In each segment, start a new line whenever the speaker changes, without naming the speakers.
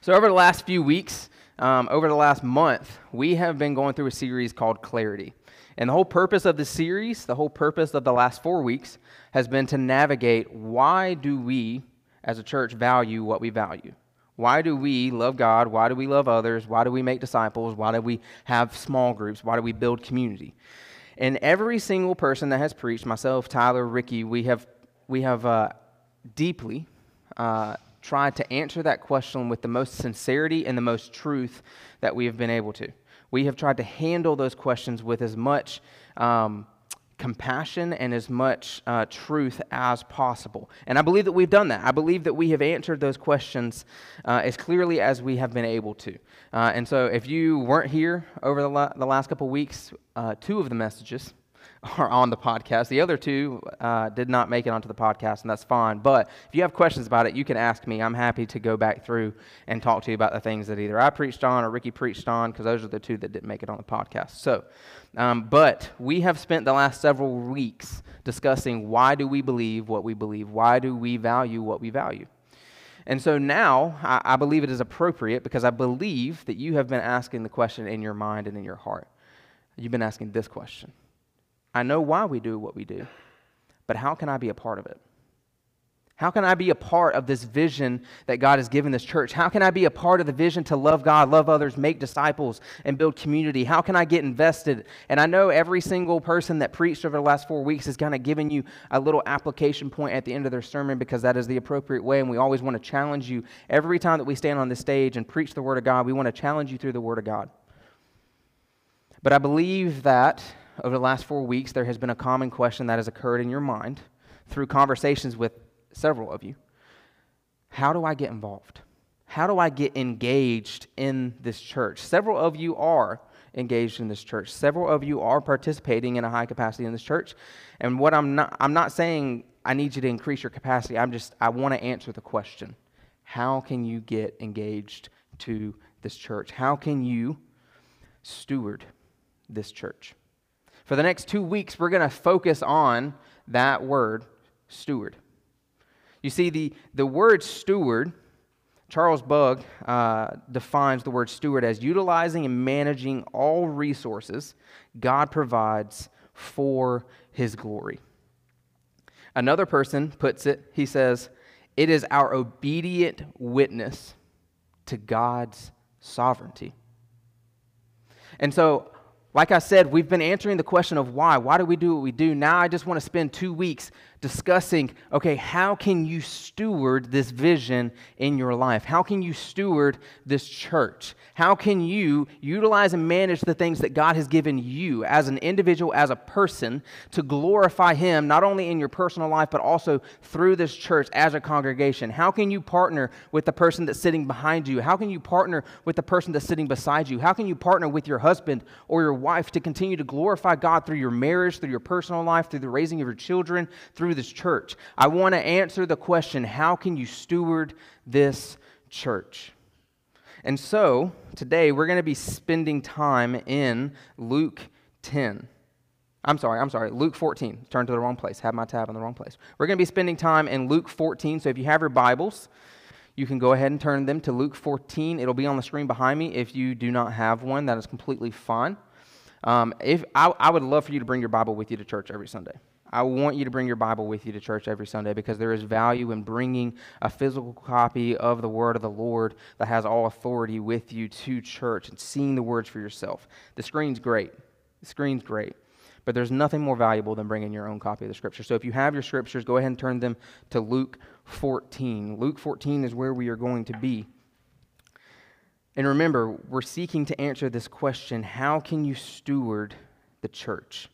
So, over the last few weeks, um, over the last month, we have been going through a series called Clarity. And the whole purpose of the series, the whole purpose of the last four weeks, has been to navigate why do we, as a church, value what we value? Why do we love God? Why do we love others? Why do we make disciples? Why do we have small groups? Why do we build community? And every single person that has preached, myself, Tyler, Ricky, we have, we have uh, deeply uh, tried to answer that question with the most sincerity and the most truth that we have been able to. We have tried to handle those questions with as much um, compassion and as much uh, truth as possible. And I believe that we've done that. I believe that we have answered those questions uh, as clearly as we have been able to. Uh, and so if you weren't here over the, la- the last couple weeks, uh, two of the messages are on the podcast. The other two uh, did not make it onto the podcast, and that's fine. But if you have questions about it, you can ask me. I'm happy to go back through and talk to you about the things that either I preached on or Ricky preached on, because those are the two that didn't make it on the podcast. So, um, but we have spent the last several weeks discussing why do we believe what we believe? Why do we value what we value? And so now I, I believe it is appropriate because I believe that you have been asking the question in your mind and in your heart. You've been asking this question I know why we do what we do, but how can I be a part of it? How can I be a part of this vision that God has given this church? How can I be a part of the vision to love God, love others, make disciples, and build community? How can I get invested? And I know every single person that preached over the last four weeks has kind of given you a little application point at the end of their sermon because that is the appropriate way. And we always want to challenge you. Every time that we stand on this stage and preach the Word of God, we want to challenge you through the Word of God. But I believe that over the last four weeks, there has been a common question that has occurred in your mind through conversations with several of you. How do I get involved? How do I get engaged in this church? Several of you are engaged in this church. Several of you are participating in a high capacity in this church. And what I'm not I'm not saying I need you to increase your capacity. I'm just I want to answer the question. How can you get engaged to this church? How can you steward this church? For the next two weeks, we're going to focus on that word, steward. You see, the, the word steward, Charles Bugg uh, defines the word steward as utilizing and managing all resources God provides for his glory. Another person puts it, he says, it is our obedient witness to God's sovereignty. And so like I said, we've been answering the question of why. Why do we do what we do? Now I just want to spend two weeks discussing okay, how can you steward this vision in your life? How can you steward this church? How can you utilize and manage the things that God has given you as an individual, as a person, to glorify Him, not only in your personal life, but also through this church as a congregation? How can you partner with the person that's sitting behind you? How can you partner with the person that's sitting beside you? How can you partner with your husband or your wife to continue to glorify God through your marriage, through your personal life, through the raising of your children, through through this church. I want to answer the question how can you steward this church? And so today we're going to be spending time in Luke 10. I'm sorry, I'm sorry, Luke 14. Turn to the wrong place. Have my tab in the wrong place. We're going to be spending time in Luke 14. So if you have your Bibles, you can go ahead and turn them to Luke 14. It'll be on the screen behind me. If you do not have one, that is completely fine. Um, if I, I would love for you to bring your Bible with you to church every Sunday. I want you to bring your Bible with you to church every Sunday because there is value in bringing a physical copy of the Word of the Lord that has all authority with you to church and seeing the words for yourself. The screen's great. The screen's great. But there's nothing more valuable than bringing your own copy of the Scripture. So if you have your Scriptures, go ahead and turn them to Luke 14. Luke 14 is where we are going to be. And remember, we're seeking to answer this question how can you steward the church?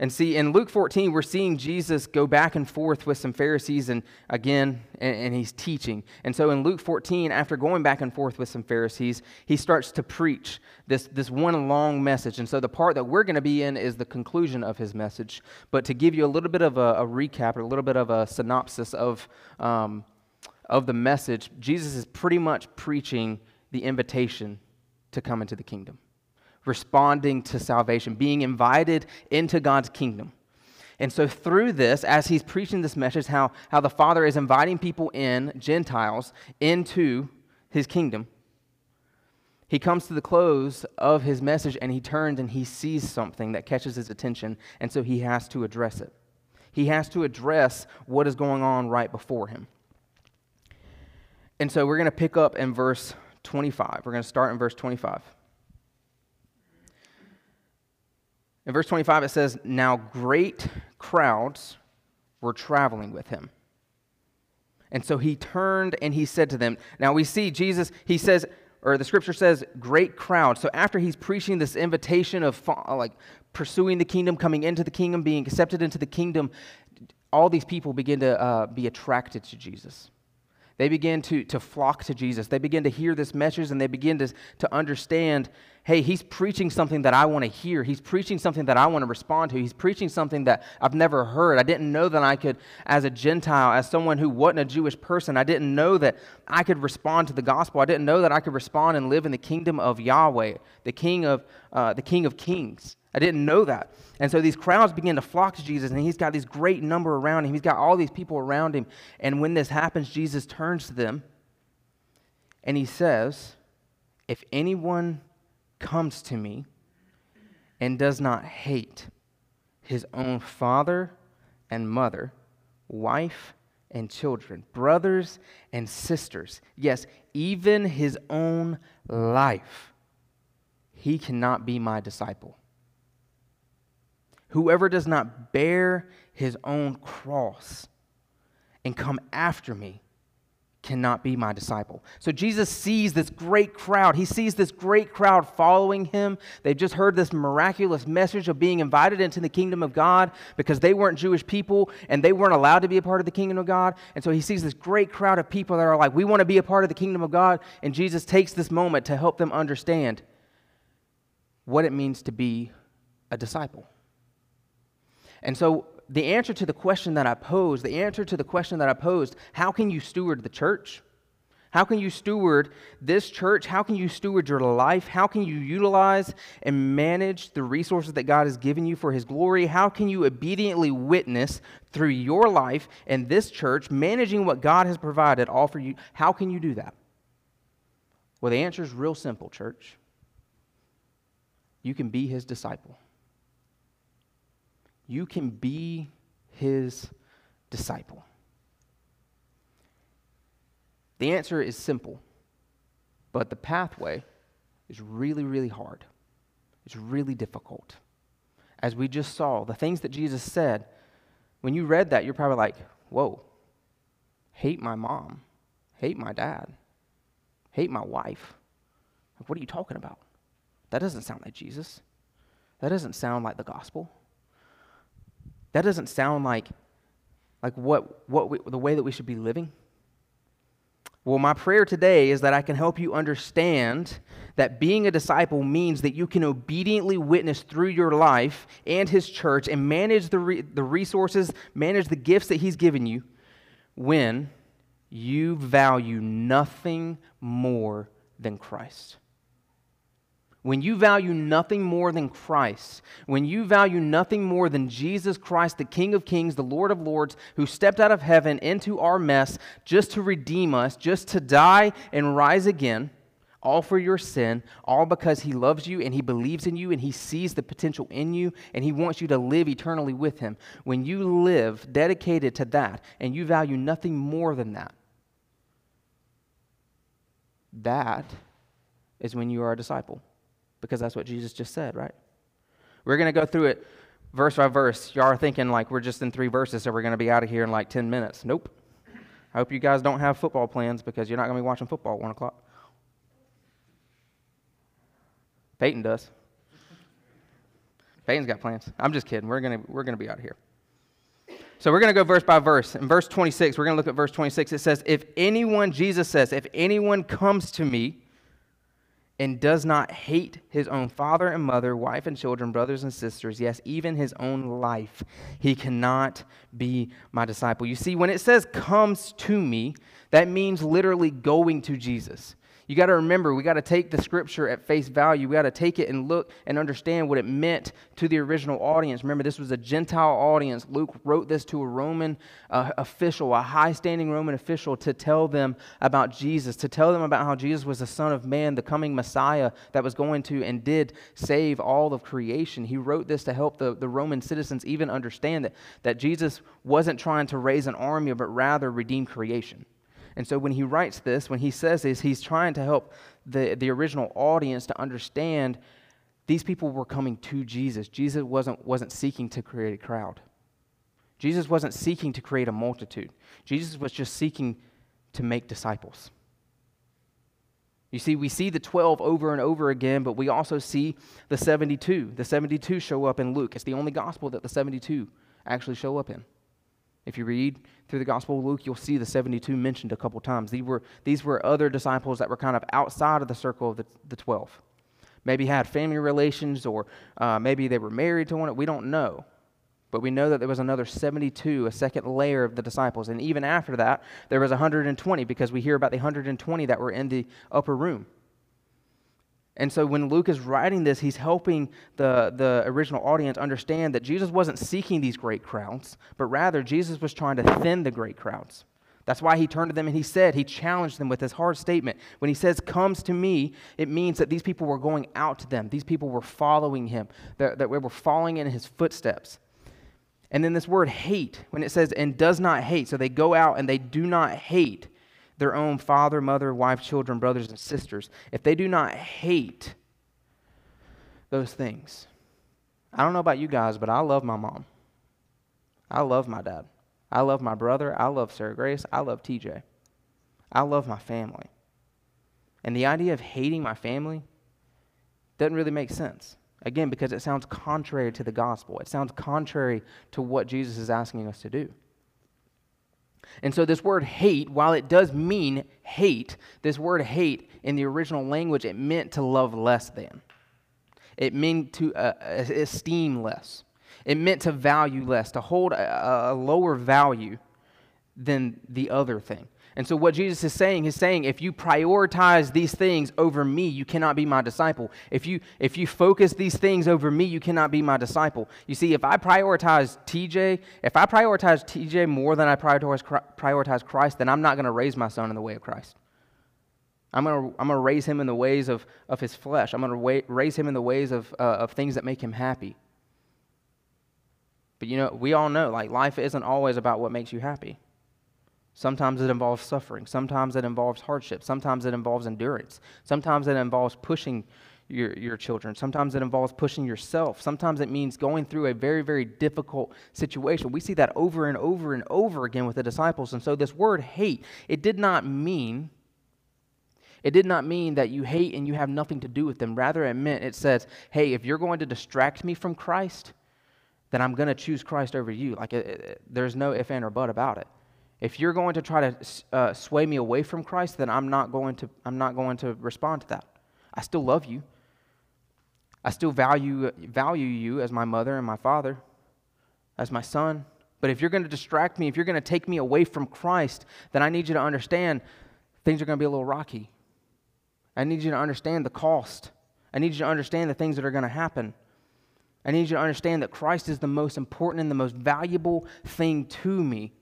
And see, in Luke 14, we're seeing Jesus go back and forth with some Pharisees and again, and, and, he's teaching. And so in Luke 14, after going back and forth with some Pharisees, he starts to preach this, this one long message. And so the part that we're going to be in is the conclusion of his message. But to give you a little bit of a, a recap or a little bit of a synopsis of, um, of the message, Jesus is pretty much preaching the invitation to come into the kingdom responding to salvation, being invited into God's kingdom. And so, through this, as he's preaching this message, how, how the Father is inviting people in, Gentiles, into his kingdom, he comes to the close of his message and he turns and he sees something that catches his attention, and so he has to address it. He has to address what is going on right before him. And so we're going to pick up in verse 25. We're going to start in verse 25. In verse 25, it says, Now great crowds were traveling with him. And so he turned and he said to them, Now we see Jesus, he says, or the scripture says, great crowd. So after he's preaching this invitation of like pursuing the kingdom, coming into the kingdom, being accepted into the kingdom, all these people begin to uh, be attracted to Jesus. They begin to, to flock to Jesus. They begin to hear this message and they begin to, to understand hey, he's preaching something that I want to hear. He's preaching something that I want to respond to. He's preaching something that I've never heard. I didn't know that I could, as a Gentile, as someone who wasn't a Jewish person, I didn't know that I could respond to the gospel. I didn't know that I could respond and live in the kingdom of Yahweh, the King of, uh, the King of Kings. I didn't know that. And so these crowds begin to flock to Jesus, and he's got this great number around him. He's got all these people around him. And when this happens, Jesus turns to them and he says, If anyone comes to me and does not hate his own father and mother, wife and children, brothers and sisters, yes, even his own life, he cannot be my disciple. Whoever does not bear his own cross and come after me cannot be my disciple. So Jesus sees this great crowd. He sees this great crowd following him. They've just heard this miraculous message of being invited into the kingdom of God because they weren't Jewish people and they weren't allowed to be a part of the kingdom of God. And so he sees this great crowd of people that are like, we want to be a part of the kingdom of God. And Jesus takes this moment to help them understand what it means to be a disciple. And so the answer to the question that I posed, the answer to the question that I posed, how can you steward the church? How can you steward this church? How can you steward your life? How can you utilize and manage the resources that God has given you for His glory? How can you obediently witness through your life and this church, managing what God has provided all for you? How can you do that? Well, the answer is real simple, church. You can be His disciple you can be his disciple? The answer is simple, but the pathway is really, really hard. It's really difficult. As we just saw, the things that Jesus said, when you read that, you're probably like, whoa, hate my mom, hate my dad, hate my wife. Like, what are you talking about? That doesn't sound like Jesus. That doesn't sound like the gospel. That doesn't sound like, like what, what we, the way that we should be living. Well, my prayer today is that I can help you understand that being a disciple means that you can obediently witness through your life and His church and manage the, re- the resources, manage the gifts that He's given you when you value nothing more than Christ when you value nothing more than Christ, when you value nothing more than Jesus Christ, the King of Kings, the Lord of Lords, who stepped out of heaven into our mess just to redeem us, just to die and rise again, all for your sin, all because he loves you and he believes in you and he sees the potential in you and he wants you to live eternally with him. When you live dedicated to that and you value nothing more than that, that is when you are a disciple because that's what Jesus just said, right? We're going to go through it verse by verse. Y'all are thinking like we're just in three verses, so we're going to be out of here in like 10 minutes. Nope. I hope you guys don't have football plans because you're not going to be watching football at 1 o'clock. Peyton does. Peyton's got plans. I'm just kidding. We're going to we're going to be out of here. So we're going to go verse by verse. In verse 26, we're going to look at verse 26. It says, If anyone, Jesus says, if anyone comes to me and does not hate his own father and mother, wife and children, brothers and sisters, yes, even his own life, he cannot be my disciple. You see, when it says comes to me, that means literally going to Jesus. You got to remember, we got to take the scripture at face value. We got to take it and look and understand what it meant to the original audience. Remember, this was a Gentile audience. Luke wrote this to a Roman uh, official, a high standing Roman official, to tell them about Jesus, to tell them about how Jesus was the Son of Man, the coming Messiah that was going to and did save all of creation. He wrote this to help the, the Roman citizens even understand that, that Jesus wasn't trying to raise an army, but rather redeem creation. And so when he writes this, when he says this, he's trying to help the, the original audience to understand these people were coming to Jesus. Jesus wasn't, wasn't seeking to create a crowd. Jesus wasn't seeking to create a multitude. Jesus was just seeking to make disciples. You see, we see the 12 over and over again, but we also see the 72. The 72 show up in Luke. It's the only gospel that the 72 actually show up in. If you read through the Gospel of Luke, you'll see the 72 mentioned a couple times. These were, these were other disciples that were kind of outside of the circle of the, the 12. Maybe had family relations or uh, maybe they were married to one. We don't know. But we know that there was another 72, a second layer of the disciples. And even after that, there was 120 because we hear about the 120 that were in the upper room. And so when Luke is writing this, he's helping the, the original audience understand that Jesus wasn't seeking these great crowds, but rather Jesus was trying to thin the great crowds. That's why he turned to them and he said, he challenged them with this hard statement. When he says, comes to me, it means that these people were going out to them. These people were following him, that, that we were following in his footsteps. And then this word hate, when it says, and does not hate, so they go out and they do not hate, their own father, mother, wife, children, brothers, and sisters, if they do not hate those things, I don't know about you guys, but I love my mom. I love my dad. I love my brother. I love Sarah Grace. I love TJ. I love my family. And the idea of hating my family doesn't really make sense. Again, because it sounds contrary to the gospel. It sounds contrary to what Jesus is asking us to do. And so, this word hate, while it does mean hate, this word hate in the original language, it meant to love less than. It meant to uh, esteem less. It meant to value less, to hold a, a lower value than the other thing. And so, what Jesus is saying, he's saying, if you prioritize these things over me, you cannot be my disciple. If you, if you focus these things over me, you cannot be my disciple. You see, if I prioritize TJ, if I prioritize TJ more than I prioritize, Christ, then I'm not going to raise my son in the way of Christ. I'm going to I'm to raise him in the ways of, of his flesh. I'm going to raise him in the ways of, uh, of things that make him happy. But you know, we all know, like, life isn't always about what makes you happy. Sometimes it involves suffering. Sometimes it involves hardship. Sometimes it involves endurance. Sometimes it involves pushing your, your children. Sometimes it involves pushing yourself. Sometimes it means going through a very, very difficult situation. We see that over and over and over again with the disciples. And so this word hate, it did not mean. It did not mean that you hate and you have nothing to do with them. Rather, it meant, it says, hey, if you're going to distract me from Christ, then I'm going to choose Christ over you. Like, it, it, there's no if, and, or but about it. If you're going to try to uh, sway me away from Christ, then I'm not going to I'm not going to respond to that. I still love you. I still value value you as my mother and my father, as my son. But if you're going to distract me, if you're going to take me away from Christ, then I need you to understand things are going to be a little rocky. I need you to understand the cost. I need you to understand the things that are going to happen. I need you to understand that Christ is the most important and the most valuable thing to me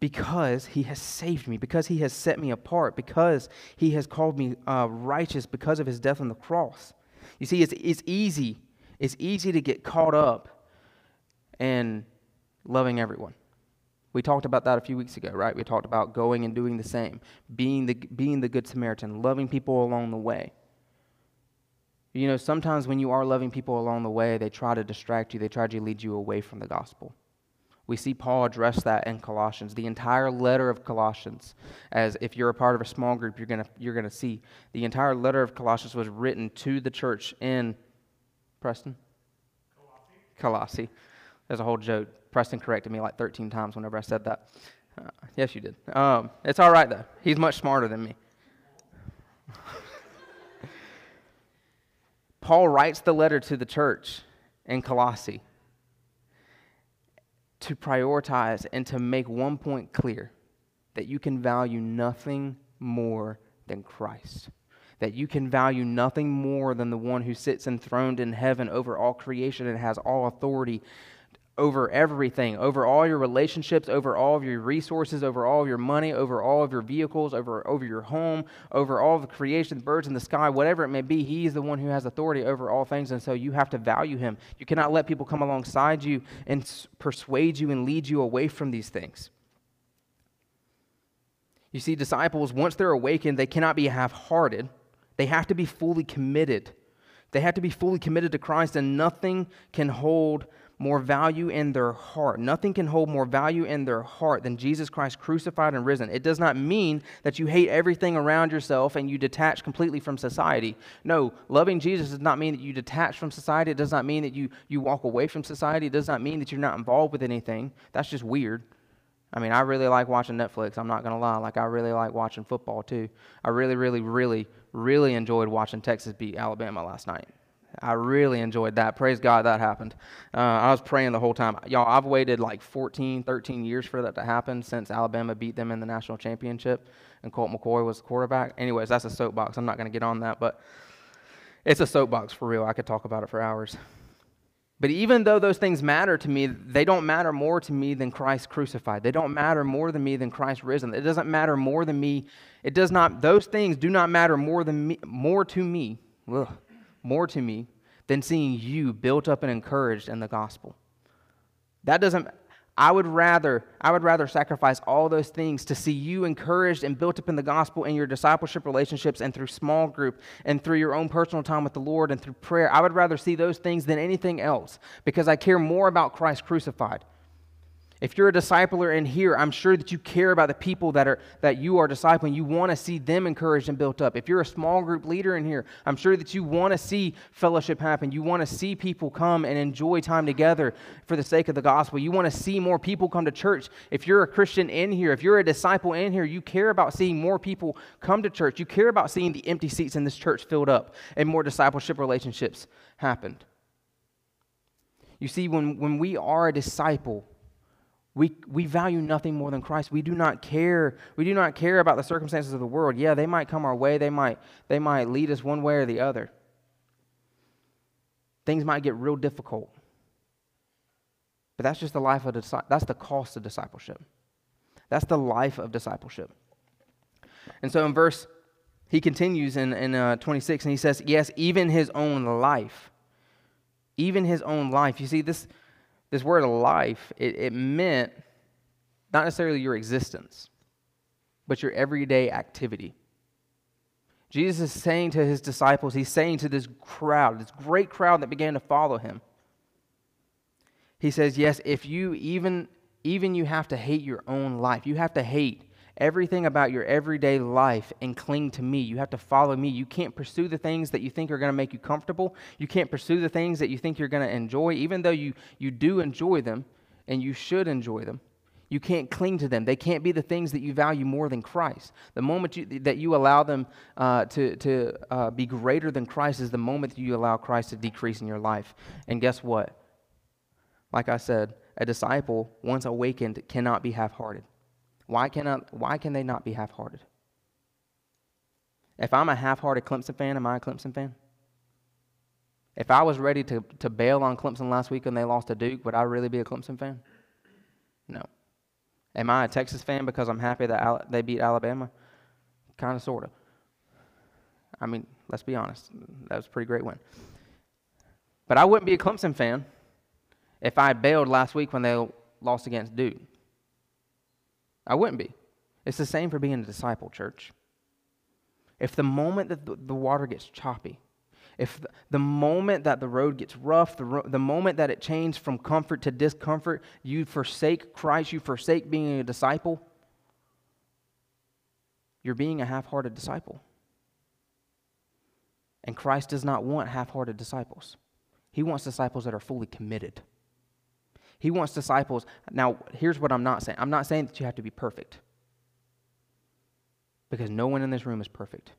because he has saved me, because he has set me apart, because he has called me uh, righteous because of his death on the cross. You see, it's, it's easy. It's easy to get caught up in loving everyone. We talked about that a few weeks ago, right? We talked about going and doing the same, being the, being the Good Samaritan, loving people along the way. You know, sometimes when you are loving people along the way, they try to distract you, they try to lead you away from the gospel. We see Paul address that in Colossians, the entire letter of Colossians. As if you're a part of a small group, you're going you're gonna see the entire letter of Colossians was written to the church in Preston? Colossi. Colossae. There's a whole joke. Preston corrected me like 13 times whenever I said that. Uh, yes, you did. Um, it's all right, though. He's much smarter than me. Paul writes the letter to the church in Colossae to prioritize and to make one point clear that you can value nothing more than Christ. That you can value nothing more than the one who sits enthroned in heaven over all creation and has all authority over everything, over all your relationships, over all of your resources, over all of your money, over all of your vehicles, over, over your home, over all the creation, the birds in the sky, whatever it may be. He is the one who has authority over all things, and so you have to value him. You cannot let people come alongside you and persuade you and lead you away from these things. You see, disciples, once they're awakened, they cannot be half hearted. They have to be fully committed. They have to be fully committed to Christ, and nothing can hold more value in their heart. Nothing can hold more value in their heart than Jesus Christ crucified and risen. It does not mean that you hate everything around yourself and you detach completely from society. No, loving Jesus does not mean that you detach from society. It does not mean that you, you walk away from society. It does not mean that you're not involved with anything. That's just weird. I mean, I really like watching Netflix. I'm not going to lie. Like, I really like watching football, too. I really, really, really, really enjoyed watching Texas beat Alabama last night. I really enjoyed that. Praise God that happened. Uh, I was praying the whole time. Y'all, I've waited like 14, 13 years for that to happen since Alabama beat them in the national championship and Colt McCoy was the quarterback. Anyways, that's a soapbox. I'm not going to get on that, but it's a soapbox for real. I could talk about it for hours. But even though those things matter to me, they don't matter more to me than Christ crucified. They don't matter more than me than Christ risen. It doesn't matter more than me. It does not, those things do not matter more than me, more to me, ugh, more to me than seeing you built up and encouraged in the gospel. That doesn't, I would rather, I would rather sacrifice all those things to see you encouraged and built up in the gospel in your discipleship relationships and through small group and through your own personal time with the Lord and through prayer. I would rather see those things than anything else because I care more about Christ crucified. If you're a discipler in here, I'm sure that you care about the people that, are, that you are discipling. You want to see them encouraged and built up. If you're a small group leader in here, I'm sure that you want to see fellowship happen. You want to see people come and enjoy time together for the sake of the gospel. You want to see more people come to church. If you're a Christian in here, if you're a disciple in here, you care about seeing more people come to church. You care about seeing the empty seats in this church filled up and more discipleship relationships happened. You see, when, when we are a disciple, we, we value nothing more than Christ. We do not care. We do not care about the circumstances of the world. Yeah, they might come our way. They might, they might lead us one way or the other. Things might get real difficult. But that's just the life of that's the cost of discipleship. That's the life of discipleship. And so in verse, he continues in, in uh, 26 and he says, Yes, even his own life. Even his own life. You see, this this word life, it, it meant not necessarily your existence, but your everyday activity. Jesus is saying to his disciples, he's saying to this crowd, this great crowd that began to follow him, he says, Yes, if you even even you have to hate your own life, you have to hate everything about your everyday life and cling to me. You have to follow me. You can't pursue the things that you think are going to make you comfortable. You can't pursue the things that you think you're going to enjoy, even though you, you do enjoy them and you should enjoy them. You can't cling to them. They can't be the things that you value more than Christ. The moment you, that you allow them uh, to, to uh, be greater than Christ is the moment that you allow Christ to decrease in your life. And guess what? Like I said, a disciple, once awakened, cannot be half hearted. Why, cannot, why can they not be half hearted? If I'm a half hearted Clemson fan, am I a Clemson fan? If I was ready to, to bail on Clemson last week and they lost to Duke, would I really be a Clemson fan? No. Am I a Texas fan because I'm happy that they beat Alabama? Kind of, sort of. I mean, let's be honest. That was a pretty great win. But I wouldn't be a Clemson fan if I bailed last week when they lost against Duke. I wouldn't be. It's the same for being a disciple, church. If the moment that the water gets choppy, if the moment that the road gets rough, the, ro- the moment that it changes from comfort to discomfort, you forsake Christ, you forsake being a disciple, you're being a half hearted disciple. And Christ does not want half hearted disciples, He wants disciples that are fully committed. He wants disciples. Now, here's what I'm not saying I'm not saying that you have to be perfect, because no one in this room is perfect.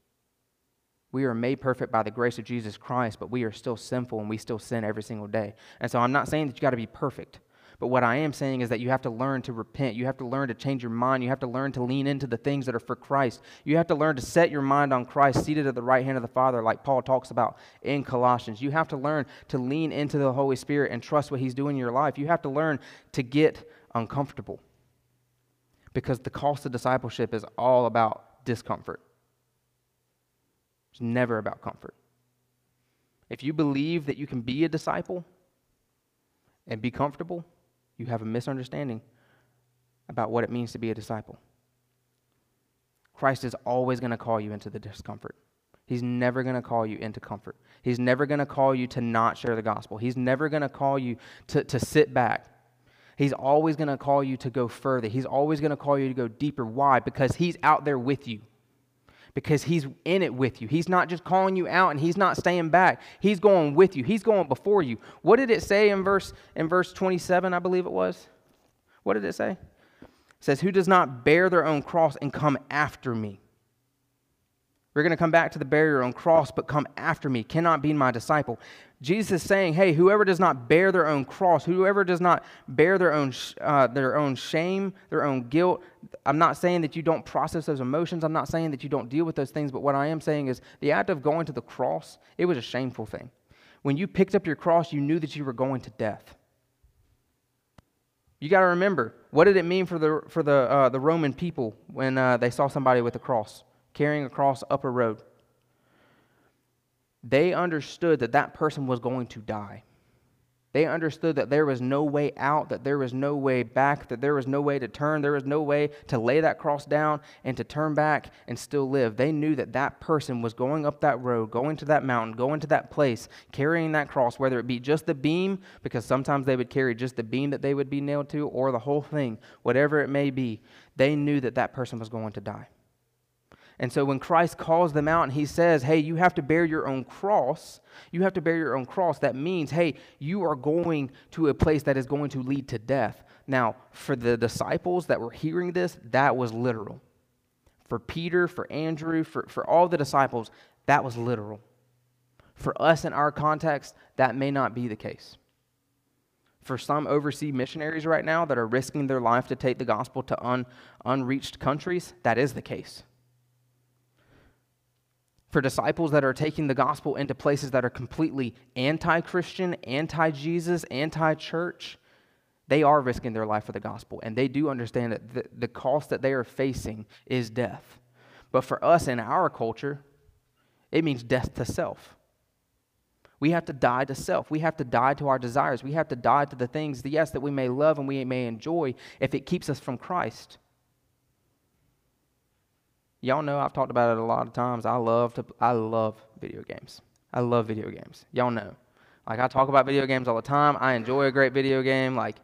We are made perfect by the grace of Jesus Christ, but we are still sinful and we still sin every single day. And so I'm not saying that you got to be perfect. But what I am saying is that you have to learn to repent. You have to learn to change your mind. You have to learn to lean into the things that are for Christ. You have to learn to set your mind on Christ, seated at the right hand of the Father, like Paul talks about in Colossians. You have to learn to lean into the Holy Spirit and trust what He's doing in your life. You have to learn to get uncomfortable because the cost of discipleship is all about discomfort. It's never about comfort. If you believe that you can be a disciple and be comfortable, you have a misunderstanding about what it means to be a disciple. Christ is always going to call you into the discomfort. He's never going to call you into comfort. He's never going to call you to not share the gospel. He's never going to call you to, to sit back. He's always going to call you to go further. He's always going to call you to go deeper. Why? Because He's out there with you because he's in it with you. He's not just calling you out and he's not staying back. He's going with you. He's going before you. What did it say in verse in verse 27, I believe it was? What did it say? It says, "Who does not bear their own cross and come after me?" We're going to come back to the barrier own cross, but come after me, cannot be my disciple. Jesus is saying, hey, whoever does not bear their own cross, whoever does not bear their own, uh, their own shame, their own guilt, I'm not saying that you don't process those emotions. I'm not saying that you don't deal with those things, but what I am saying is the act of going to the cross, it was a shameful thing. When you picked up your cross, you knew that you were going to death. You got to remember, what did it mean for the, for the, uh, the Roman people when uh, they saw somebody with a cross? Carrying across upper road. They understood that that person was going to die. They understood that there was no way out, that there was no way back, that there was no way to turn, there was no way to lay that cross down and to turn back and still live. They knew that that person was going up that road, going to that mountain, going to that place, carrying that cross, whether it be just the beam, because sometimes they would carry just the beam that they would be nailed to, or the whole thing, whatever it may be. They knew that that person was going to die. And so when Christ calls them out and he says, hey, you have to bear your own cross, you have to bear your own cross, that means, hey, you are going to a place that is going to lead to death. Now, for the disciples that were hearing this, that was literal. For Peter, for Andrew, for, for all the disciples, that was literal. For us in our context, that may not be the case. For some overseas missionaries right now that are risking their life to take the gospel to un, unreached countries, that is the case for disciples that are taking the gospel into places that are completely anti Christian, anti Jesus, anti church, they are risking their life for the gospel. And they do understand that the, the cost that they are facing is death. But for us in our culture, it means death to self. We have to die to self. We have to die to our desires. We have to die to the things, yes, that we may love and we may enjoy if it keeps us from Christ. Y'all know I've talked about it a lot of times. I love to I love video games. I love video games. Y'all know. Like I talk about video games all the time. I enjoy a great video game. Like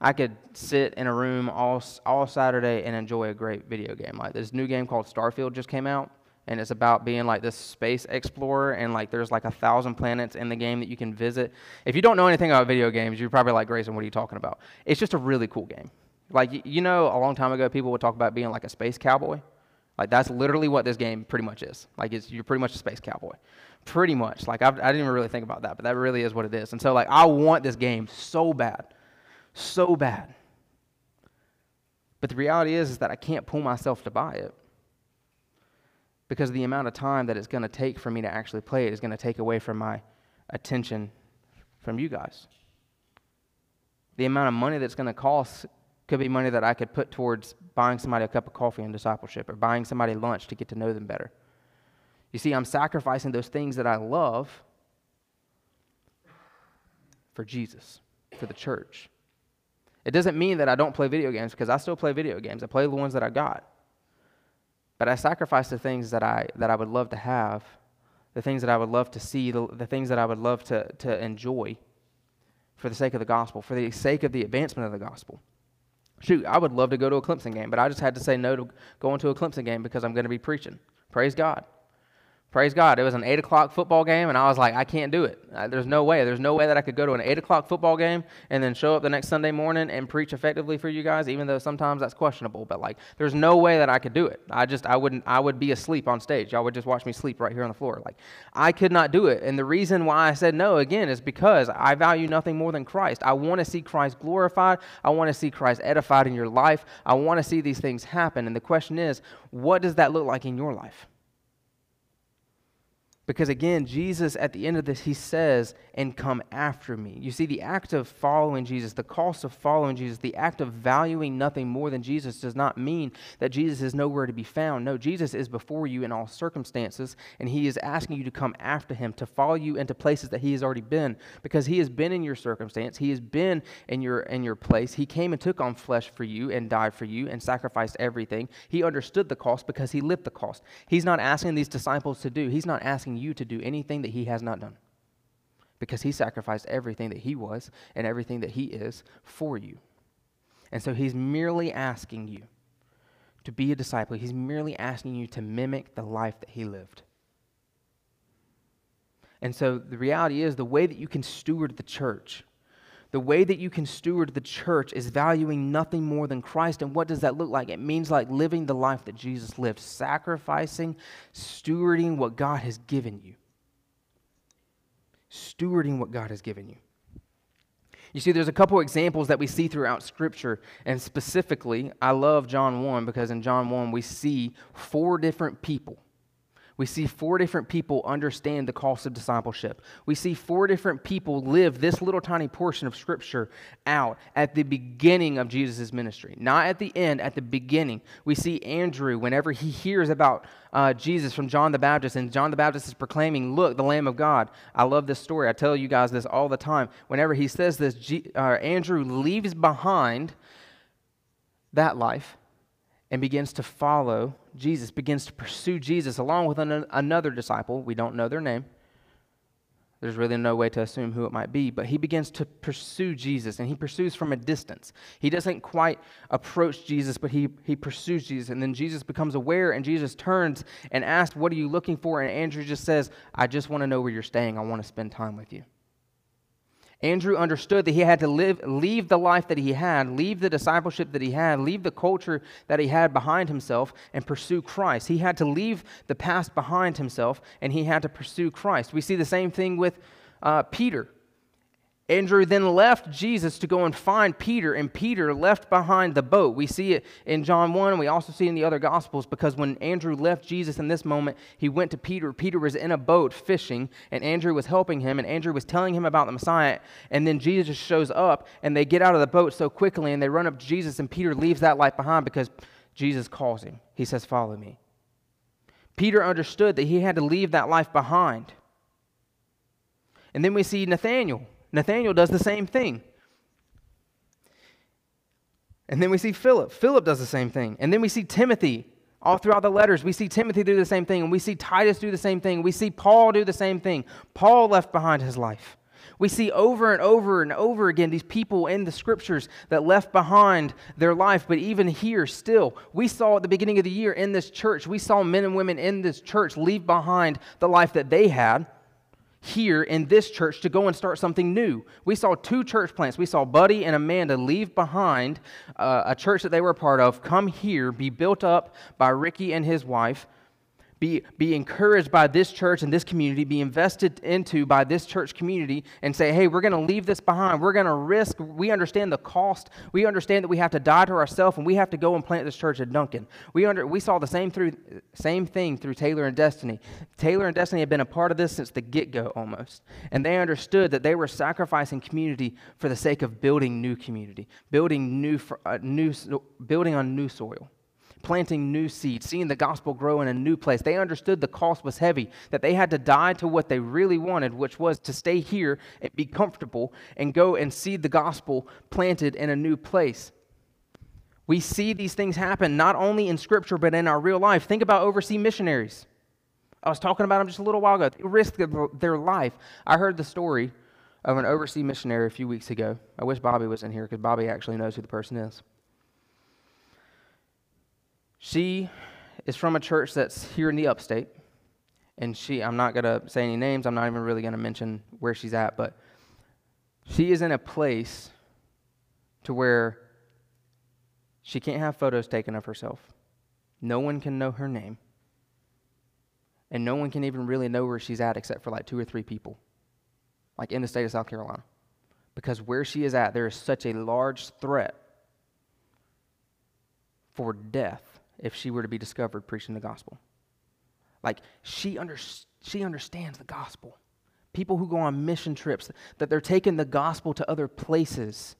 I could sit in a room all all Saturday and enjoy a great video game. Like this new game called Starfield just came out and it's about being like this space explorer and like there's like a thousand planets in the game that you can visit. If you don't know anything about video games, you're probably like Grayson, what are you talking about? It's just a really cool game. Like you know, a long time ago, people would talk about being like a space cowboy. Like that's literally what this game pretty much is. Like you're pretty much a space cowboy, pretty much. Like I've, I did not even really think about that, but that really is what it is. And so like I want this game so bad, so bad. But the reality is, is that I can't pull myself to buy it because the amount of time that it's going to take for me to actually play it is going to take away from my attention from you guys. The amount of money that's going to cost could be money that I could put towards buying somebody a cup of coffee in discipleship or buying somebody lunch to get to know them better. You see, I'm sacrificing those things that I love for Jesus, for the church. It doesn't mean that I don't play video games because I still play video games. I play the ones that I got. But I sacrifice the things that I, that I would love to have, the things that I would love to see, the, the things that I would love to, to enjoy for the sake of the gospel, for the sake of the advancement of the gospel. Shoot, I would love to go to a Clemson game, but I just had to say no to going to a Clemson game because I'm going to be preaching. Praise God. Praise God. It was an 8 o'clock football game, and I was like, I can't do it. There's no way. There's no way that I could go to an 8 o'clock football game and then show up the next Sunday morning and preach effectively for you guys, even though sometimes that's questionable. But, like, there's no way that I could do it. I just, I wouldn't, I would be asleep on stage. Y'all would just watch me sleep right here on the floor. Like, I could not do it. And the reason why I said no, again, is because I value nothing more than Christ. I want to see Christ glorified. I want to see Christ edified in your life. I want to see these things happen. And the question is, what does that look like in your life? Because again, Jesus, at the end of this, he says, and come after me. You see, the act of following Jesus, the cost of following Jesus, the act of valuing nothing more than Jesus does not mean that Jesus is nowhere to be found. No, Jesus is before you in all circumstances, and he is asking you to come after him, to follow you into places that he has already been. Because he has been in your circumstance, he has been in your, in your place. He came and took on flesh for you and died for you and sacrificed everything. He understood the cost because he lived the cost. He's not asking these disciples to do, he's not asking you to do anything that he has not done because he sacrificed everything that he was and everything that he is for you. And so he's merely asking you to be a disciple. He's merely asking you to mimic the life that he lived. And so the reality is the way that you can steward the church, the way that you can steward the church is valuing nothing more than Christ. And what does that look like? It means like living the life that Jesus lived, sacrificing, stewarding what God has given you. Stewarding what God has given you. You see, there's a couple examples that we see throughout Scripture, and specifically, I love John 1 because in John 1 we see four different people we see four different people understand the cost of discipleship. We see four different people live this little tiny portion of Scripture out at the beginning of Jesus' ministry, not at the end, at the beginning. We see Andrew, whenever he hears about uh, Jesus from John the Baptist, and John the Baptist is proclaiming, Look, the Lamb of God. I love this story. I tell you guys this all the time. Whenever he says this, G- uh, Andrew leaves behind that life and begins to follow Jesus, begins to pursue Jesus along with an, another disciple. We don't know their name. There's really no way to assume who it might be, but he begins to pursue Jesus and he pursues from a distance. He doesn't quite approach Jesus, but he, he pursues Jesus. And then Jesus becomes aware and Jesus turns and asks, What are you looking for? And Andrew just says, I just want to know where you're staying. I want to spend time with you. Andrew understood that he had to live, leave the life that he had, leave the discipleship that he had, leave the culture that he had behind himself, and pursue Christ. He had to leave the past behind himself, and he had to pursue Christ. We see the same thing with uh, Peter. Andrew then left Jesus to go and find Peter, and Peter left behind the boat. We see it in John 1, and we also see it in the other Gospels because when Andrew left Jesus in this moment, he went to Peter. Peter was in a boat fishing, and Andrew was helping him, and Andrew was telling him about the Messiah. And then Jesus shows up, and they get out of the boat so quickly, and they run up to Jesus, and Peter leaves that life behind because Jesus calls him. He says, Follow me. Peter understood that he had to leave that life behind. And then we see Nathaniel. Nathaniel does the same thing. And then we see Philip. Philip does the same thing. And then we see Timothy. All throughout the letters, we see Timothy do the same thing, and we see Titus do the same thing. We see Paul do the same thing. Paul left behind his life. We see over and over and over again these people in the scriptures that left behind their life, but even here still, we saw at the beginning of the year in this church, we saw men and women in this church leave behind the life that they had here in this church to go and start something new. We saw two church plants. We saw Buddy and Amanda leave behind uh, a church that they were a part of, come here, be built up by Ricky and his wife, be, be encouraged by this church and this community, be invested into by this church community, and say, hey, we're going to leave this behind. We're going to risk. We understand the cost. We understand that we have to die to ourselves, and we have to go and plant this church at Duncan. We, under, we saw the same, through, same thing through Taylor and Destiny. Taylor and Destiny have been a part of this since the get go almost. And they understood that they were sacrificing community for the sake of building new community, building, new, uh, new, building on new soil planting new seeds, seeing the gospel grow in a new place. They understood the cost was heavy, that they had to die to what they really wanted, which was to stay here and be comfortable and go and see the gospel planted in a new place. We see these things happen not only in Scripture, but in our real life. Think about overseas missionaries. I was talking about them just a little while ago. They risked their life. I heard the story of an overseas missionary a few weeks ago. I wish Bobby was in here because Bobby actually knows who the person is. She is from a church that's here in the upstate, And she, I'm not going to say any names, I'm not even really going to mention where she's at, but she is in a place to where she can't have photos taken of herself. No one can know her name. And no one can even really know where she's at except for like two or three people, like in the state of South Carolina. Because where she is at, there is such a large threat for death if she were to be discovered preaching the gospel. Like she, under, she understands the gospel. People who go on mission trips, that they're taking the gospel to other places.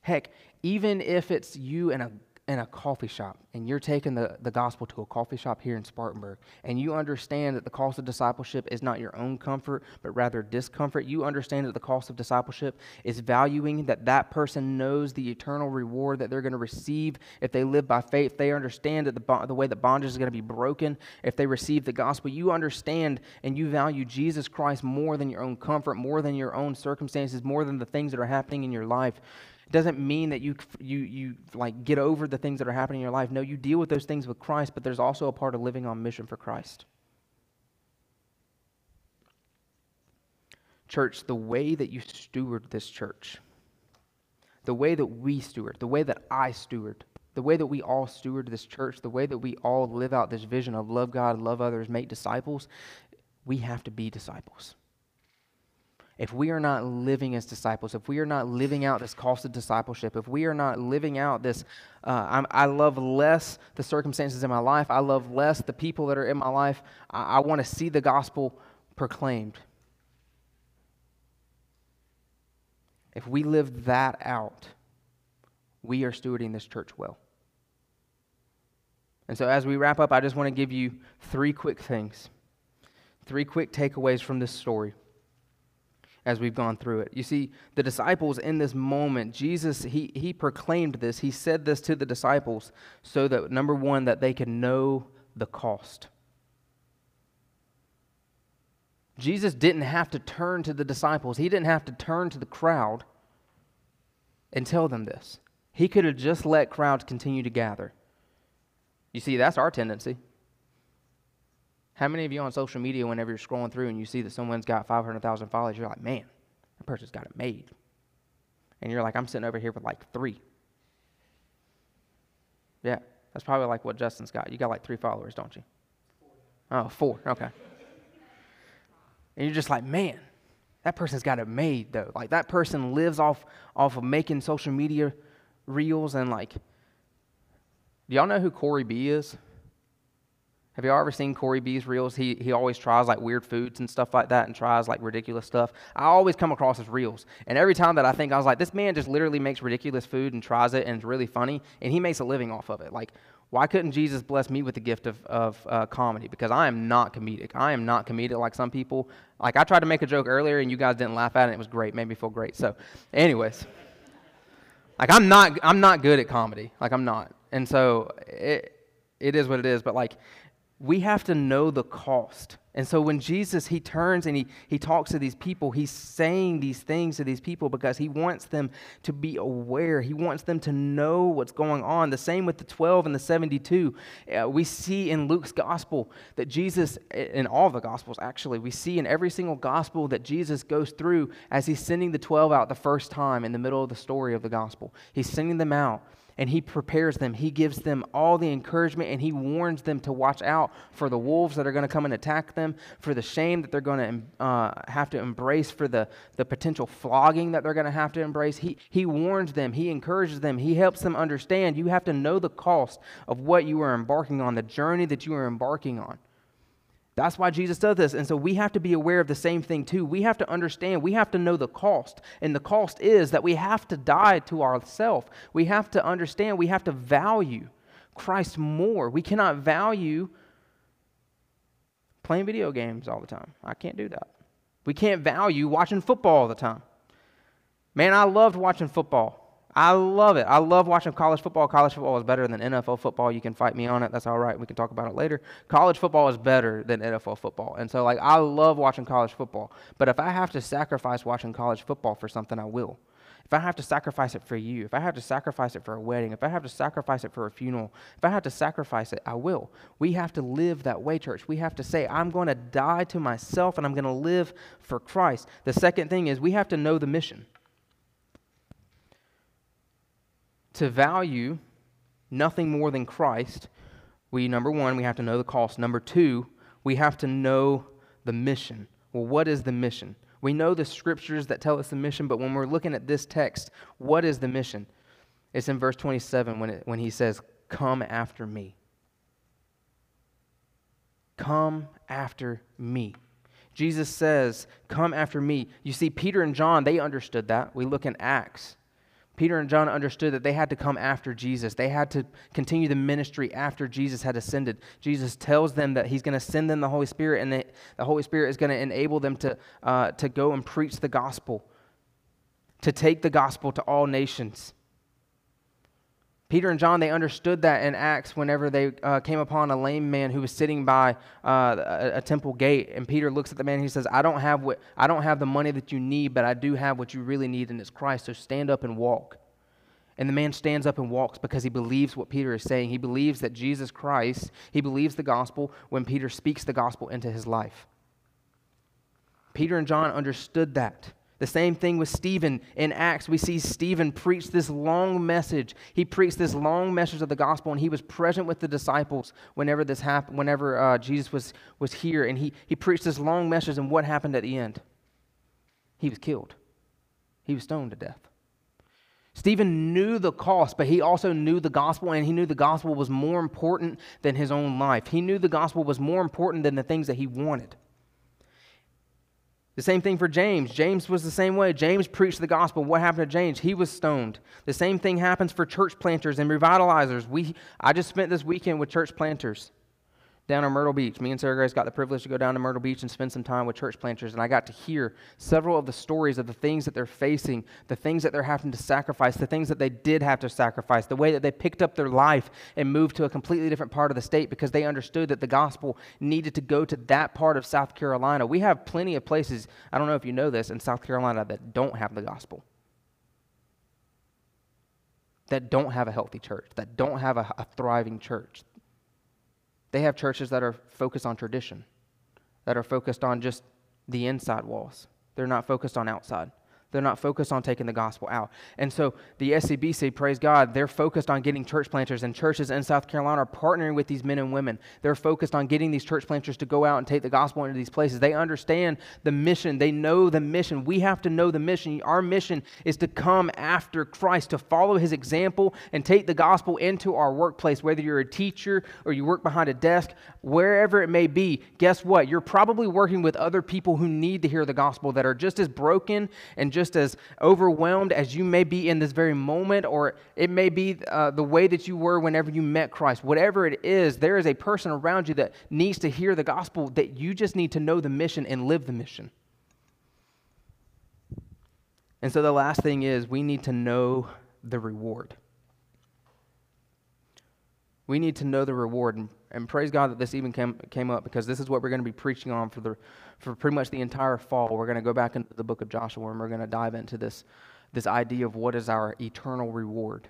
Heck, even if it's you and a in a coffee shop and you're taking the, the gospel to a coffee shop here in Spartanburg and you understand that the cost of discipleship is not your own comfort but rather discomfort, you understand that the cost of discipleship is valuing that that person knows the eternal reward that they're going to receive if they live by faith. They understand that the, the way that bondage is going to be broken if they receive the gospel. You understand and you value Jesus Christ more than your own comfort, more than your own circumstances, more than the things that are happening in your life. Doesn't mean that you, you, you like get over the things that are happening in your life. No, you deal with those things with Christ, but there's also a part of living on mission for Christ. Church, the way that you steward this church, the way that we steward, the way that I steward, the way that we all steward this church, the way that we all live out this vision of love God, love others, make disciples, we have to be disciples if we are not living as disciples, if we are not living out this cost of discipleship, if we are not living out this, uh, i love less the circumstances in my life, I love less the people that are in my life, I, I want to see the gospel proclaimed. If we live that out, we are stewarding this church well. And so, as we wrap up, I just want to give you three quick things, three quick takeaways from this story as we've gone through it. You see, the disciples in this moment, Jesus, he, he proclaimed this. He said this to the disciples so that, number one, that they can know the cost. Jesus didn't have to turn to the disciples, he didn't have to turn to the crowd and tell them this. He could have just let crowds continue to gather. You see, that's our tendency. How many of you on social media, whenever you're scrolling through and you see that someone's got 500,000 followers, you're like, man, that person's got it made. And you're like, I'm sitting over here with like three. Yeah, that's probably like what Justin's got. You got like three followers, don't you? Oh, four. Okay. And you're just like, man, that person's got it made though. Like that person lives off off of making social media reels and like. Do y'all know who Corey B is? Have y'all ever seen Corey B's reels? He, he always tries like weird foods and stuff like that and tries like ridiculous stuff. I always come across his reels. And every time that I think, I was like, this man just literally makes ridiculous food and tries it and it's really funny and he makes a living off of it. Like, why couldn't Jesus bless me with the gift of, of uh, comedy? Because I am not comedic. I am not comedic like some people. Like, I tried to make a joke earlier and you guys didn't laugh at it. it was great. Made me feel great. So, anyways, like, I'm not, I'm not good at comedy. Like, I'm not. And so, it, it is what it is. But, like, we have to know the cost. And so when Jesus he turns and he, he talks to these people, he's saying these things to these people because he wants them to be aware. He wants them to know what's going on. The same with the 12 and the 72. Uh, we see in Luke's gospel that Jesus, in all the gospels actually, we see in every single gospel that Jesus goes through as he's sending the 12 out the first time in the middle of the story of the gospel. He's sending them out and he prepares them. He gives them all the encouragement and he warns them to watch out for the wolves that are going to come and attack them, for the shame that they're going to uh, have to embrace, for the, the potential flogging that they're going to have to embrace. He, he warns them, he encourages them, he helps them understand you have to know the cost of what you are embarking on, the journey that you are embarking on. That's why Jesus does this. And so we have to be aware of the same thing too. We have to understand, we have to know the cost. And the cost is that we have to die to ourselves. We have to understand, we have to value Christ more. We cannot value playing video games all the time. I can't do that. We can't value watching football all the time. Man, I loved watching football. I love it. I love watching college football. College football is better than NFL football. You can fight me on it. That's all right. We can talk about it later. College football is better than NFL football. And so, like, I love watching college football. But if I have to sacrifice watching college football for something, I will. if I have to sacrifice it for you, if I have to sacrifice it for a wedding, if I have to sacrifice it for a funeral, if I have to sacrifice it, I will. We have to live that way, church. We have to say, I'm going to die to myself and I'm going to live for Christ. The second thing is we have to know the mission. To value nothing more than Christ, we, number one, we have to know the cost. Number two, we have to know the mission. Well, what is the mission? We know the scriptures that tell us the mission, but when we're looking at this text, what is the mission? It's in verse 27 when, it, when he says, Come after me. Come after me. Jesus says, Come after me. You see, Peter and John, they understood that. We look in Acts. Peter and John understood that they had to come after Jesus. They had to continue the ministry after Jesus had ascended. Jesus tells them that he's going to send them the Holy Spirit, and that the Holy Spirit is going to enable them to, uh, to go and preach the gospel, to take the gospel to all nations. Peter and John, they understood that in Acts whenever they uh, came upon a lame man who was sitting by uh, a, a, temple gate. And Peter looks at the man and he says, I don't, have what, I don't have the money that you need, but I do have what you really need, and it's Christ. So stand up and walk. And the man stands up and walks because he believes what Peter is saying. He believes that Jesus Christ, he believes the gospel when Peter speaks the gospel into his life. Peter and John understood that. The same thing with Stephen in Acts. We see Stephen preach this long message. He preached this long message of the gospel, and he was present with the disciples whenever this happened, whenever uh, Jesus was, was here. And he, he preached this long message, and what happened at the end? He was killed, he was stoned to death. Stephen knew the cost, but he also knew the gospel, and he knew the gospel was more important than his own life. He knew the gospel was more important than the things that he wanted. The same thing for James. James was the same way. James preached the gospel. What happened to James? He was stoned. The same thing happens for church planters and revitalizers. We, I just spent this weekend with church planters down in Myrtle Beach. Me and Sarah Grace got the privilege to go down to Myrtle Beach and spend some time with church planters, and I got to hear several of the stories of the things that they're facing, the things that they're having to sacrifice, the things that they did have to sacrifice, the way that they picked up their life and moved to a completely different part of the state because they understood that the gospel needed to go to that part of South Carolina. We have plenty of places, I don't know if you know this, in South Carolina that don't have the gospel. That don't have a healthy church, that don't have a, a thriving church, they have churches that are focused on tradition, that are focused on just the inside walls. They're not focused on outside. They're not focused on taking the gospel out. And so the SCBC, praise God, they're focused on getting church planters, and churches in South Carolina are partnering with these men and women. They're focused on getting these church planters to go out and take the gospel into these places. They understand the mission, they know the mission. We have to know the mission. Our mission is to come after Christ, to follow his example and take the gospel into our workplace, whether you're a teacher or you work behind a desk, wherever it may be. Guess what? You're probably working with other people who need to hear the gospel that are just as broken and just as overwhelmed as you may be in this very moment, or it may be uh, the way that you were whenever you met Christ. Whatever it is, there is a person around you that needs to hear the gospel, that you just need to know the mission and live the mission. And so the last thing is we need to know the reward. We need to know the reward. And, and praise God that this even came, came up because this is what we're going to be preaching on for, the, for pretty much the entire fall. We're going to go back into the book of Joshua and we're going to dive into this, this idea of what is our eternal reward.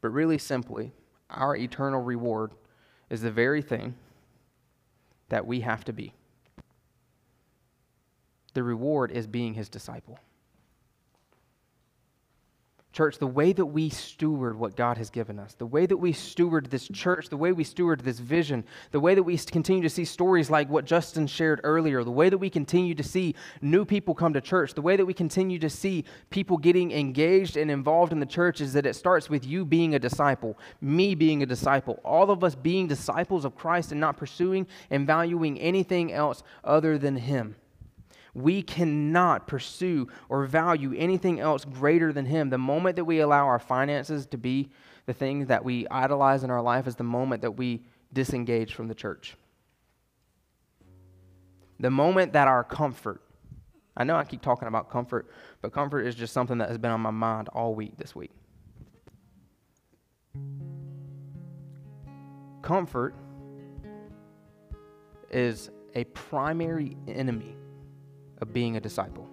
But really simply, our eternal reward is the very thing that we have to be. The reward is being his disciple. Church, the way that we steward what God has given us, the way that we steward this church, the way we steward this vision, the way that we continue to see stories like what Justin shared earlier, the way that we continue to see new people come to church, the way that we continue to see people getting engaged and involved in the church is that it starts with you being a disciple, me being a disciple, all of us being disciples of Christ and not pursuing and valuing anything else other than Him. We cannot pursue or value anything else greater than Him. The moment that we allow our finances to be the things that we idolize in our life is the moment that we disengage from the church. The moment that our comfort, I know I keep talking about comfort, but comfort is just something that has been on my mind all week this week. Comfort is a primary enemy of being a disciple.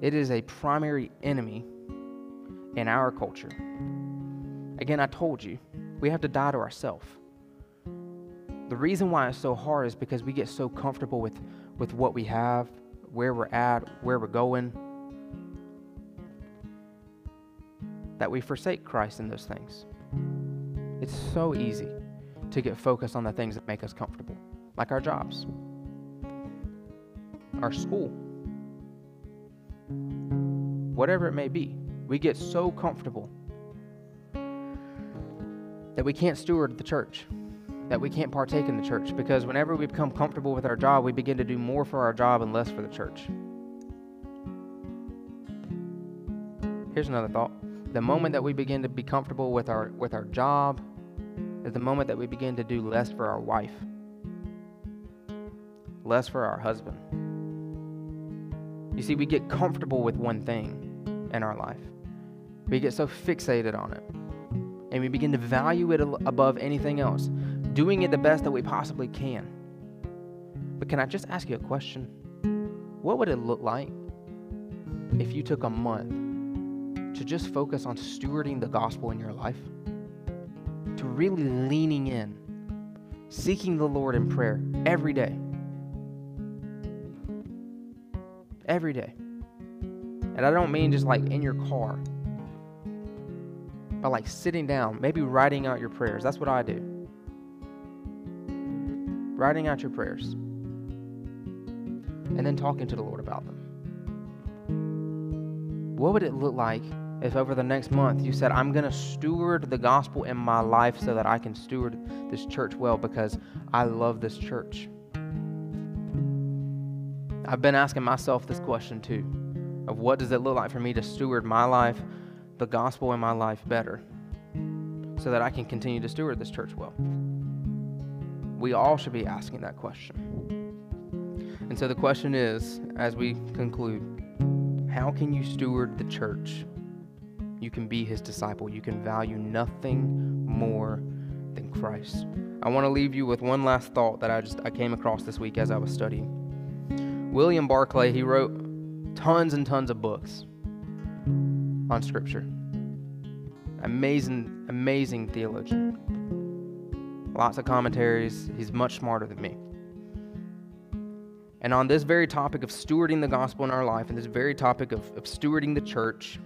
It is a primary enemy in our culture. Again, I told you, we have to die to ourselves. The reason why it's so hard is because we get so comfortable with, with what we have, where we're at, where we're going, that we forsake Christ in those things. It's so easy to get focused on the things that make us comfortable, like our jobs, our school, whatever it may be. We get so comfortable that we can't steward the church, that we can't partake in the church, because whenever we become comfortable with our job, we begin to do more for our job and less for the church. Here's another thought. The moment that we begin to be comfortable with our with our job is the moment that we begin to do less for our wife, less for our husband. You see, we get comfortable with one thing in our life. We get so fixated on it and we begin to value it above anything else, doing it the best that we possibly can. But can I just ask you a question? What would it look like if you took a month to just focus on stewarding the gospel in your life? To really leaning in, seeking the Lord in prayer every day. Every day. And I don't mean just like in your car but like sitting down, maybe writing out your prayers. That's what I do. Writing out your prayers. And then talking to the Lord about them. What would it look like if over the next month you said, I'm going to steward the gospel in my life so that I can steward this church well because I love this church? I've been asking myself this question too of what does it look like for me to steward my life the gospel in my life better so that I can continue to steward this church well? We all should be asking that question. And so the question is, as we conclude, how can you steward the church? You can be his disciple. You can value nothing more than Christ. I want to leave you with one last thought that I just I came across this week as I was studying. William Barclay, he wrote tons and tons of books on Scripture. Amazing, amazing theologian. Lots of commentaries. He's much smarter than me. And on this very topic of stewarding the gospel in our life, and this very topic of, of stewarding the church,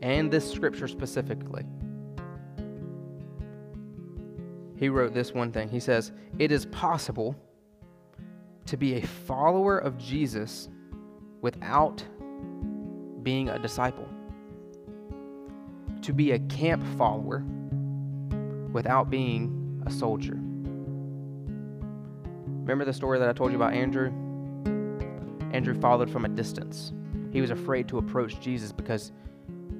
and this scripture specifically, he wrote this one thing. He says, It is possible to be a follower of Jesus without being a disciple, to be a camp follower without being a soldier. Remember the story that I told you about Andrew? Andrew followed from a distance. He was afraid to approach Jesus because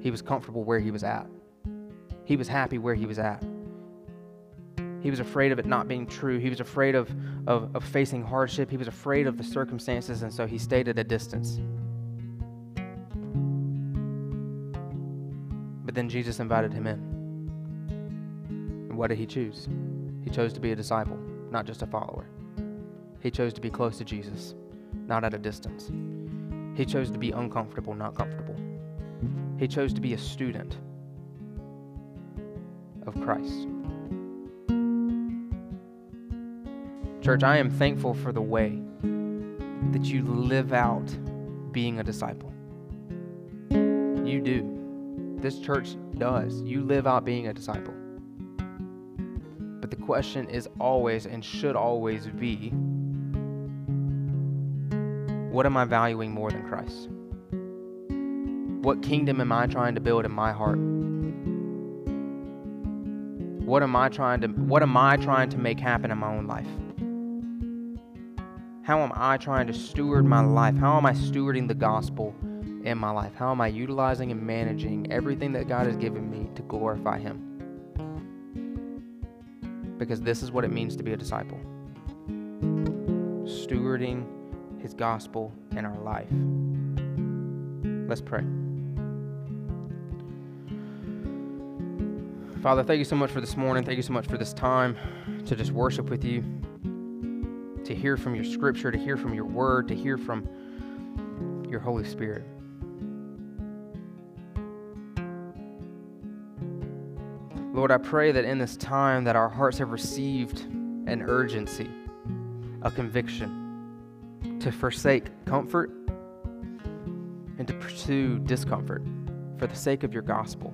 he was comfortable where he was at. He was happy where he was at. He was afraid of it not being true. He was afraid of, of, of facing hardship. He was afraid of the circumstances, and so he stayed at a distance. But then Jesus invited him in. And what did he choose? He chose to be a disciple, not just a follower. He chose to be close to Jesus, not at a distance. He chose to be uncomfortable, not comfortable. He chose to be a student of Christ. Church, I am thankful for the way that you live out being a disciple. You do. This church does. You live out being a disciple. But the question is always and should always be what am I valuing more than Christ? What kingdom am I trying to build in my heart? What am I trying to what am I trying to make happen in my own life? How am I trying to steward my life? How am I stewarding the gospel in my life? How am I utilizing and managing everything that God has given me to glorify Him? Because this is what it means to be a disciple stewarding His gospel in our life. Let's pray. Father, thank you so much for this morning. Thank you so much for this time to just worship with you, to hear from your scripture, to hear from your word, to hear from your Holy Spirit. Lord, I pray that in this time that our hearts have received an urgency, a conviction to forsake comfort and to pursue discomfort for the sake of your gospel.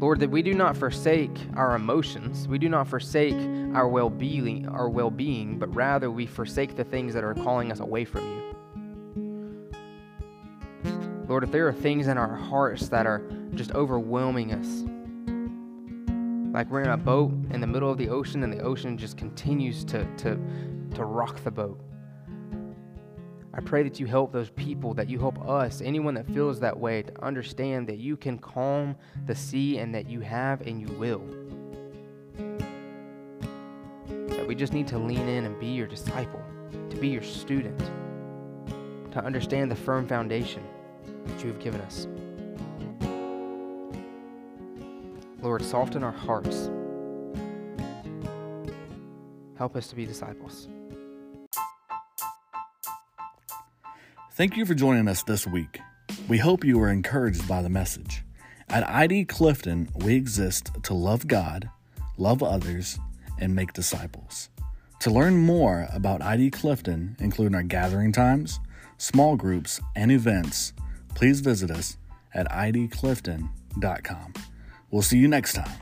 Lord, that we do not forsake our emotions, we do not forsake our well-being, our well-being, but rather we forsake the things that are calling us away from you. Lord, if there are things in our hearts that are just overwhelming us, like we're in a boat in the middle of the ocean and the ocean just continues to, to, to rock the boat. I pray that you help those people, that you help us, anyone that feels that way, to understand that you can calm the sea and that you have and you will. That we just need to lean in and be your disciple, to be your student, to understand the firm foundation that you have given us. Lord, soften our hearts. Help us to be disciples.
Thank you for joining us this week. We hope you were encouraged by the message. At ID Clifton, we exist to love God, love others, and make disciples. To learn more about ID Clifton, including our gathering times, small groups, and events, please visit us at idclifton.com. We'll see you next time.